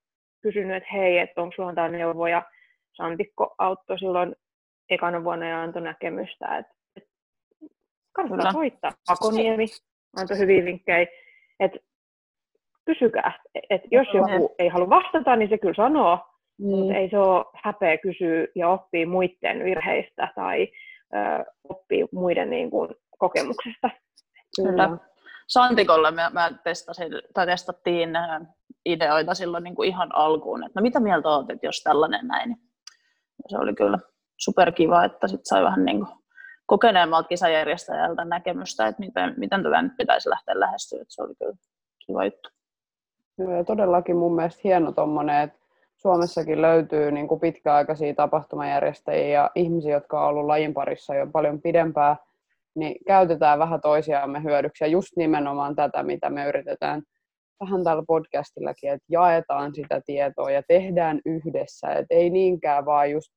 kysynyt, että hei, että onko sulla jotain neuvoja. Santikko auttoi silloin ekana vuonna ja antoi näkemystä, että kannattaa soittaa. Akoniemi antoi hyviä vinkkejä. Et kysykää. Et jos joku ei halua vastata, niin se kyllä sanoo, mm. mutta ei se ole häpeä kysyä ja oppii muiden virheistä tai ö, oppii muiden niin kuin, kokemuksesta. Kyllä. Santikolle me, mä testasin, tai testattiin ideoita silloin niin kuin ihan alkuun, että no mitä mieltä olet, että jos tällainen näin. Ja se oli kyllä superkiva, että sit sai vähän niin kuin kokeneemmalta kisajärjestäjältä näkemystä, että miten, miten tätä nyt pitäisi lähteä lähestyä. Se oli kyllä kiva juttu. Joo, ja todellakin mun mielestä hieno tuommoinen, että Suomessakin löytyy niin kuin pitkäaikaisia tapahtumajärjestäjiä ja ihmisiä, jotka on ollut lajin parissa jo paljon pidempään, niin käytetään vähän toisiamme hyödyksi. Ja just nimenomaan tätä, mitä me yritetään vähän tällä podcastillakin, että jaetaan sitä tietoa ja tehdään yhdessä. Et ei niinkään vaan just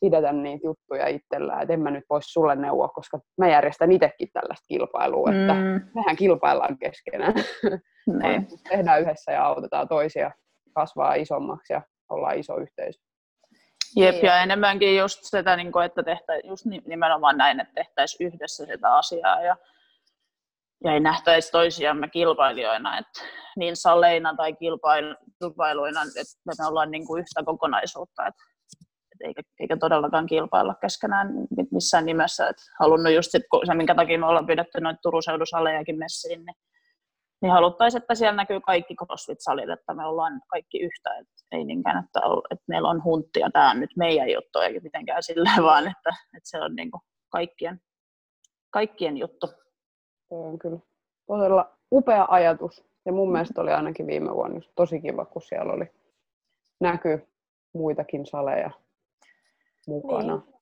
pidetä niitä juttuja itsellään, että en mä nyt voisi sulle neuvoa, koska mä järjestän itsekin tällaista kilpailua, että mm. mehän kilpaillaan keskenään. Tehdään yhdessä ja autetaan toisia kasvaa isommaksi ja ollaan iso yhteisö. Jep, ja enemmänkin just sitä, niin että tehtäisiin just nimenomaan näin, että tehtäisiin yhdessä sitä asiaa ja, ja ei nähtäisi toisiamme kilpailijoina, että niin saleina tai kilpailuina, että me ollaan niin kuin yhtä kokonaisuutta, että, että eikä, eikä todellakaan kilpailla keskenään missään nimessä. Että halunnut just sit, se, minkä takia me ollaan pidetty noita Turun seudusalejakin messiin, niin niin haluttaisiin, että siellä näkyy kaikki CrossFit-salit, että me ollaan kaikki yhtä, että ei niinkään, että, että meillä on huntti ja tämä on nyt meidän juttu, eikä mitenkään silleen vaan, että, että se on niin kuin kaikkien, kaikkien juttu. Se on kyllä todella upea ajatus. Ja mun mielestä oli ainakin viime vuonna tosi kiva, kun siellä oli näky muitakin saleja mukana. Niin.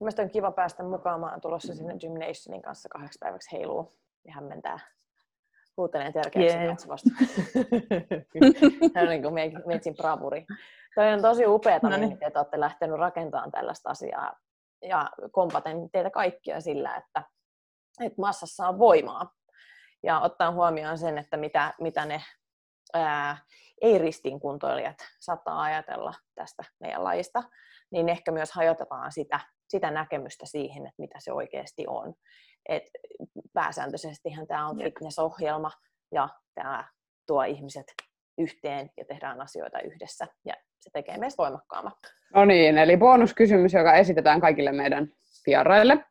Mielestäni on kiva päästä mukaan. Mä oon tulossa sinne Gymnationin kanssa kahdeksi päiväksi heiluu ja hämmentää huutelen terkeäksi yeah. katsovasta. Tämä on niin kuin metsin bravuri. Toi on tosi upeaa, no niin. että olette lähtenyt rakentamaan tällaista asiaa ja kompaten teitä kaikkia sillä, että, että massassa on voimaa. Ja ottaa huomioon sen, että mitä, mitä ne ää, ei-ristin kuntoilijat saattaa ajatella tästä meidän lajista, niin ehkä myös hajotetaan sitä, sitä näkemystä siihen, että mitä se oikeasti on. Et pääsääntöisestihän tämä on fitnessohjelma ja tämä tuo ihmiset yhteen ja tehdään asioita yhdessä ja se tekee meistä voimakkaammat. No niin, eli bonuskysymys, joka esitetään kaikille meidän vieraille.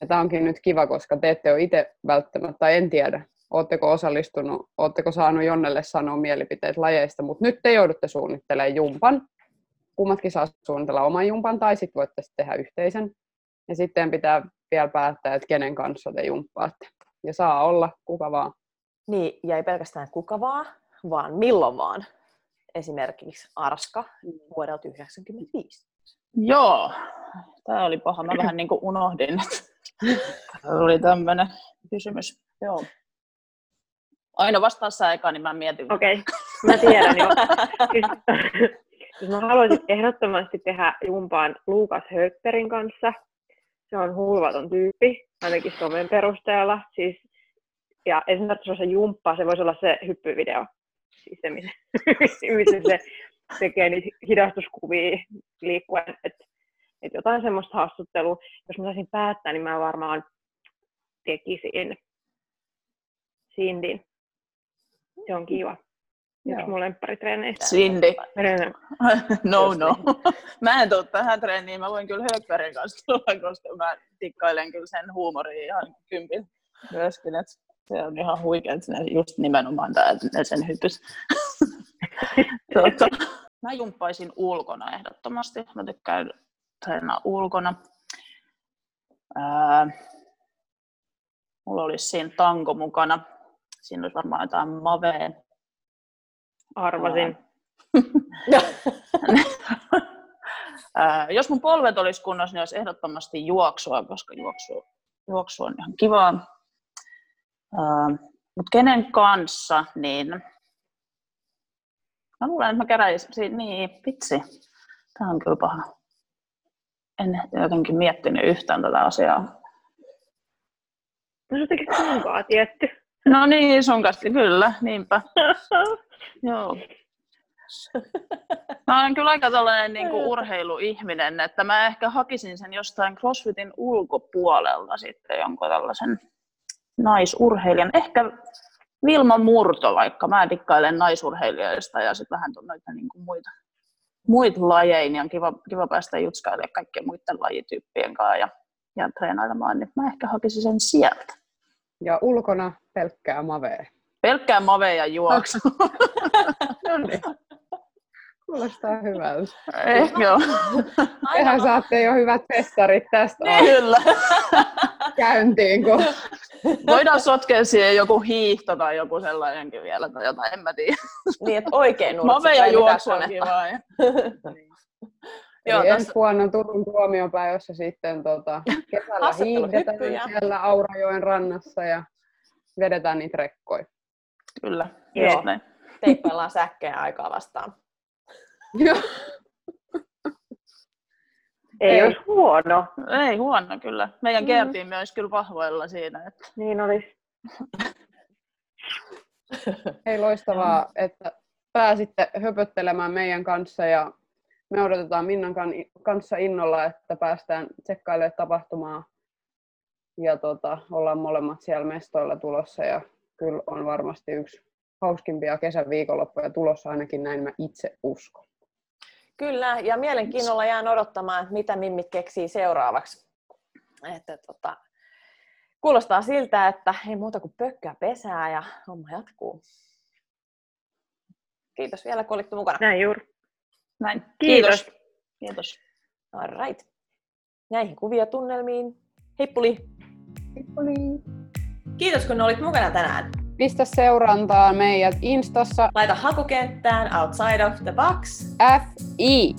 Ja tämä onkin nyt kiva, koska te ette ole itse välttämättä, en tiedä, oletteko osallistunut, oletteko saanut Jonnelle sanoa mielipiteet lajeista, mutta nyt te joudutte suunnittelemaan jumpan. Kummatkin saa suunnitella oman jumpan tai sitten voitte tehdä yhteisen. Ja sitten pitää vielä päättää, että kenen kanssa te jumppaatte. Ja saa olla kuka vaan. Niin, ja ei pelkästään kuka vaan, vaan milloin vaan. Esimerkiksi Arska vuodelta 1995. Joo, tämä oli paha. Mä vähän niin kuin unohdin, että oli tämmöinen kysymys. Joo. Aina vastaa sä eka, niin mä mietin. Okei, okay. mä tiedän jo. siis, mä haluaisin ehdottomasti tehdä jumpaan Luukas Höpperin kanssa se on hulvaton tyyppi, ainakin somen perusteella. Siis, ja esimerkiksi se jumppa, se voisi olla se hyppyvideo. Siis se, missä, missä se tekee niitä hidastuskuvia liikkuen. Että et jotain semmoista haastattelua. Jos mä saisin päättää, niin mä varmaan tekisin Sindin. Se on kiva. Yksi mun lempparitreeneistä. Cindy. no, no. Mä en tuu tähän treeniin. Mä voin kyllä Högbergin kanssa tulla, koska mä tikkailen kyllä sen huumorin ihan kympin myöskin. Et se on ihan huikea, että just nimenomaan tämä, sen hypys. tuota, mä jumppaisin ulkona ehdottomasti. Mä tykkään treenaa ulkona. Ää, mulla olisi siinä tanko mukana. Siinä olisi varmaan jotain maveen Arvasin. jos mun polvet olisi kunnossa, niin olisi ehdottomasti juoksua, koska juoksu, juoksu on ihan kivaa. Mutta kenen kanssa, niin mä luulen, että mä keräisin, niin vitsi, tämä on kyllä paha. En jotenkin miettinyt yhtään tätä asiaa. No se sunkaa tietty. No niin, sun kanssa, kyllä, niinpä. Joo. Mä olen kyllä aika tällainen niin kuin urheiluihminen, että mä ehkä hakisin sen jostain CrossFitin ulkopuolelta sitten jonkun tällaisen naisurheilijan. Ehkä Vilma Murto vaikka. Mä dikkailen naisurheilijoista ja sitten vähän noita niin kuin muita, muita lajeja, niin on kiva, kiva päästä jutsailemaan kaikkien muiden lajityyppien kanssa ja, ja treenailemaan, niin mä ehkä hakisin sen sieltä. Ja ulkona pelkkää mavea. Pelkkää mavea ja juoksu. no niin. Kuulostaa hyvältä. Eh, joo. Tehän saatte jo hyvät festarit tästä niin, Kyllä. käyntiin, kun Voidaan sotkea siihen joku hiihto tai joku sellainenkin vielä tai jotain, en mä tiedä. Niin, että oikein nurtsi. Mave ja ei mitään juoksu on kivaa. Joo, ensi tossa- vuonna Turun tuomiopäivässä sitten tota, kesällä hiihdetään siellä Aurajoen rannassa ja vedetään niitä rekkoja. Kyllä. Joo. Joo. Näin. Teippaillaan säkkejä aikaa vastaan. Joo. Ei, Ei. olisi huono. Ei huono kyllä. Meidän Mm. myös kyllä vahvoilla siinä. Että Niin olisi. Hei loistavaa, että pääsitte höpöttelemään meidän kanssa ja me odotetaan Minnan kan- kanssa innolla, että päästään tsekkailemaan tapahtumaa ja tota, ollaan molemmat siellä mestoilla tulossa ja kyllä on varmasti yksi hauskimpia kesän viikonloppuja tulossa ainakin näin mä itse uskon. Kyllä, ja mielenkiinnolla jään odottamaan, että mitä mimmit keksii seuraavaksi. Että, tota, kuulostaa siltä, että ei muuta kuin pökkää pesää ja homma jatkuu. Kiitos vielä, kun olitte mukana. Näin juuri. näin. Kiitos. Kiitos. Kiitos. All right. Näihin kuvia tunnelmiin. Heippuli! Kiitos, kun olit mukana tänään. Pistä seurantaa meidät Instassa Laita hakukenttään Outside of the Box. FI.